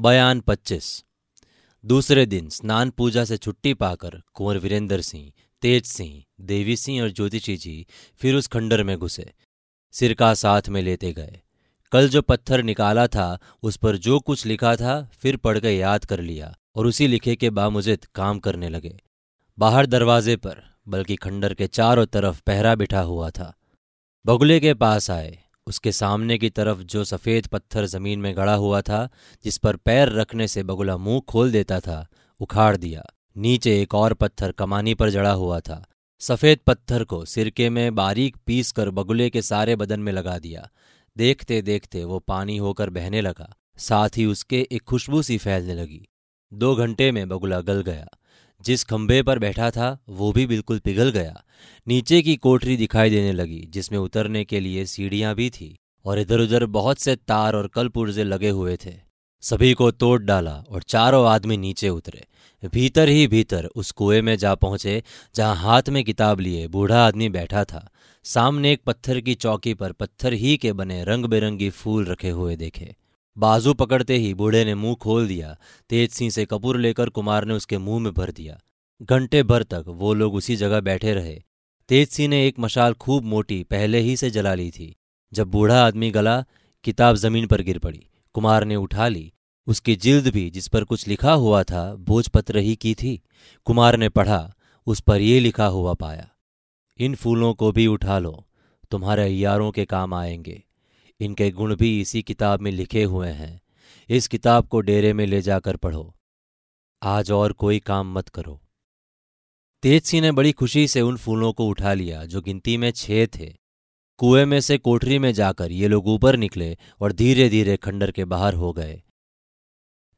बयान पच्चीस। दूसरे दिन स्नान पूजा से छुट्टी पाकर कुंवर वीरेंद्र सिंह, तेज सिंह, देवी सिंह और ज्योतिषी जी फिर उस खंडर में घुसे। सिरका साथ में लेते गए। कल जो पत्थर निकाला था, उस पर जो कुछ लिखा था, फिर पढ़ के याद कर लिया और उसी लिखे के बामुजिद काम करने लगे। बाहर दरवाजे पर, बल्कि खंडर के चारों तरफ़ पहरा बिठा हुआ था। बगुले के पास आए उसके सामने की तरफ़ जो सफ़ेद पत्थर ज़मीन में गड़ा हुआ था, जिस पर पैर रखने से बगुला मुँह खोल देता था, उखाड़ दिया। नीचे एक और पत्थर कमानी पर जड़ा हुआ था। सफ़ेद पत्थर को सिरके में बारीक पीस कर बगुले के सारे बदन में लगा दिया। देखते देखते वो पानी होकर बहने लगा। साथ ही उसके एक खुशबू सी फैलने लगी। दो घंटे में बगुला गल गया। जिस खंभे पर बैठा था, वो भी बिल्कुल पिघल गया। नीचे की कोठरी दिखाई देने लगी, जिसमें उतरने के लिए सीढ़ियाँ भी थी और इधर उधर बहुत से तार और कल पुर्जे लगे हुए थे। सभी को तोड़ डाला और चारों आदमी नीचे उतरे। भीतर ही भीतर उस कुएँ में जा पहुँचे, जहाँ हाथ में किताब लिए बूढ़ा आदमी बैठा था। सामने एक पत्थर की चौकी पर पत्थर ही के बने रंग बिरंगी फूल रखे हुए देखे। बाजू पकड़ते ही बूढ़े ने मुँह खोल दिया, तेज सिंह से कपूर लेकर कुमार ने उसके मुँह में भर दिया। घंटे भर तक वो लोग उसी जगह बैठे रहे। तेज सिंह ने एक मशाल खूब मोटी पहले ही से जला ली थी। जब बूढ़ा आदमी गला, किताब ज़मीन पर गिर पड़ी। कुमार ने उठा ली। उसकी जिल्द भी जिस पर कुछ लिखा हुआ था, भोजपत्र ही की थी। कुमार ने पढ़ा, उस पर ये लिखा हुआ पाया, इन फूलों को भी उठा लो, तुम्हारे अयारों के काम आएँगे। इनके गुण भी इसी किताब में लिखे हुए हैं। इस किताब को डेरे में ले जाकर पढ़ो। आज और कोई काम मत करो। तेज सिंह ने बड़ी खुशी से उन फूलों को उठा लिया, जो गिनती में छह थे। कुएँ में से कोठरी में जाकर ये लोग ऊपर निकले और धीरे धीरे खंडर के बाहर हो गए।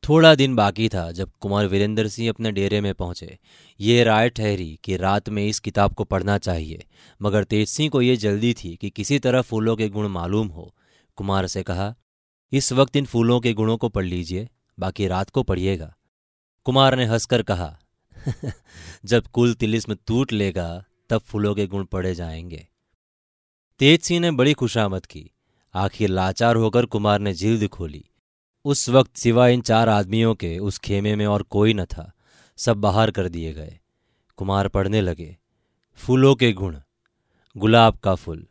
थोड़ा दिन बाकी था जब कुमार वीरेंद्र सिंह अपने डेरे में पहुँचे। ये राय ठहरी कि रात में इस किताब को पढ़ना चाहिए, मगर तेज सिंह को ये जल्दी थी कि किसी तरह फूलों के गुण मालूम हो। कुमार से कहा, इस वक्त इन फूलों के गुणों को पढ़ लीजिए, बाकी रात को पढ़िएगा। कुमार ने हंसकर कहा, जब कुल तिलिस्म टूट लेगा, तब फूलों के गुण पढ़े जाएँगे। तेज सिंह ने बड़ी खुशामद की। आखिर लाचार होकर कुमार ने जिल्द खोली। उस वक्त सिवा इन चार आदमियों के उस खेमे में और कोई न था। सब बाहर कर दिए गए। कुमार पढ़ने लगे। फूलों के गुण। गुलाब का फूल।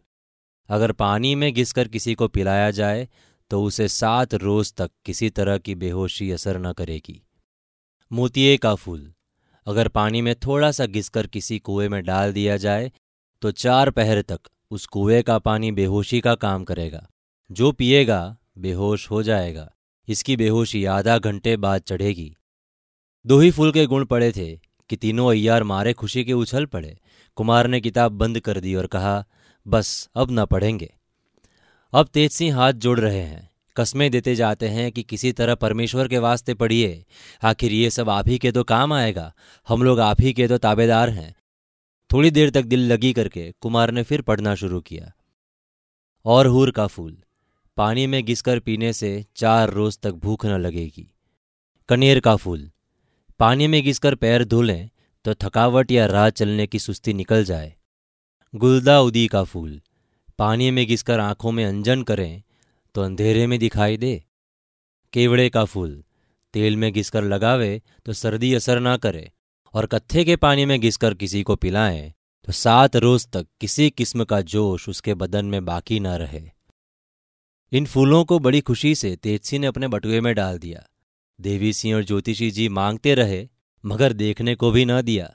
अगर पानी में घिसकर किसी को पिलाया जाए तो उसे सात रोज तक किसी तरह की बेहोशी असर न करेगी। मोतिये का फूल। अगर पानी में थोड़ा सा घिसकर किसी कुएँ में डाल दिया जाए तो चार पहर तक उस कुएँ का पानी बेहोशी का काम करेगा। जो पिएगा, बेहोश हो जाएगा। इसकी बेहोशी आधा घंटे बाद चढ़ेगी। दो ही फूल के गुण पड़े थे कि तीनों अय्यार मारे खुशी के उछल पड़े। कुमार ने किताब बंद कर दी और कहा बस अब न पढ़ेंगे। अब तेज सिंह हाथ जोड़ रहे हैं। कस्में देते जाते हैं कि किसी तरह परमेश्वर के वास्ते पढ़िए। आखिर ये सब आप ही के तो काम आएगा। हम लोग आप ही के तो ताबेदार हैं। थोड़ी देर तक दिल लगी करके कुमार ने फिर पढ़ना शुरू किया। और हूर का फूल। पानी में घिसकर पीने से चार रोज तक भूख न लगेगी। कनेर का फूल। पानी में घिसकर पैर धो लें तो थकावट या राह चलने की सुस्ती निकल जाए। गुलदा उदी का फूल। पानी में घिसकर आँखों में अंजन करें तो अंधेरे में दिखाई दे। केवड़े का फूल। तेल में घिसकर लगावे तो सर्दी असर ना करे। और कत्थे के पानी में घिसकर किसी को पिलाएँ तो सात रोज तक किसी किस्म का जोश उसके बदन में बाकी ना रहे। इन फूलों को बड़ी खुशी से तेजसी ने अपने बटुए में डाल दिया। देवी सिंह और ज्योतिषी जी मांगते रहे, मगर देखने को भी न दिया।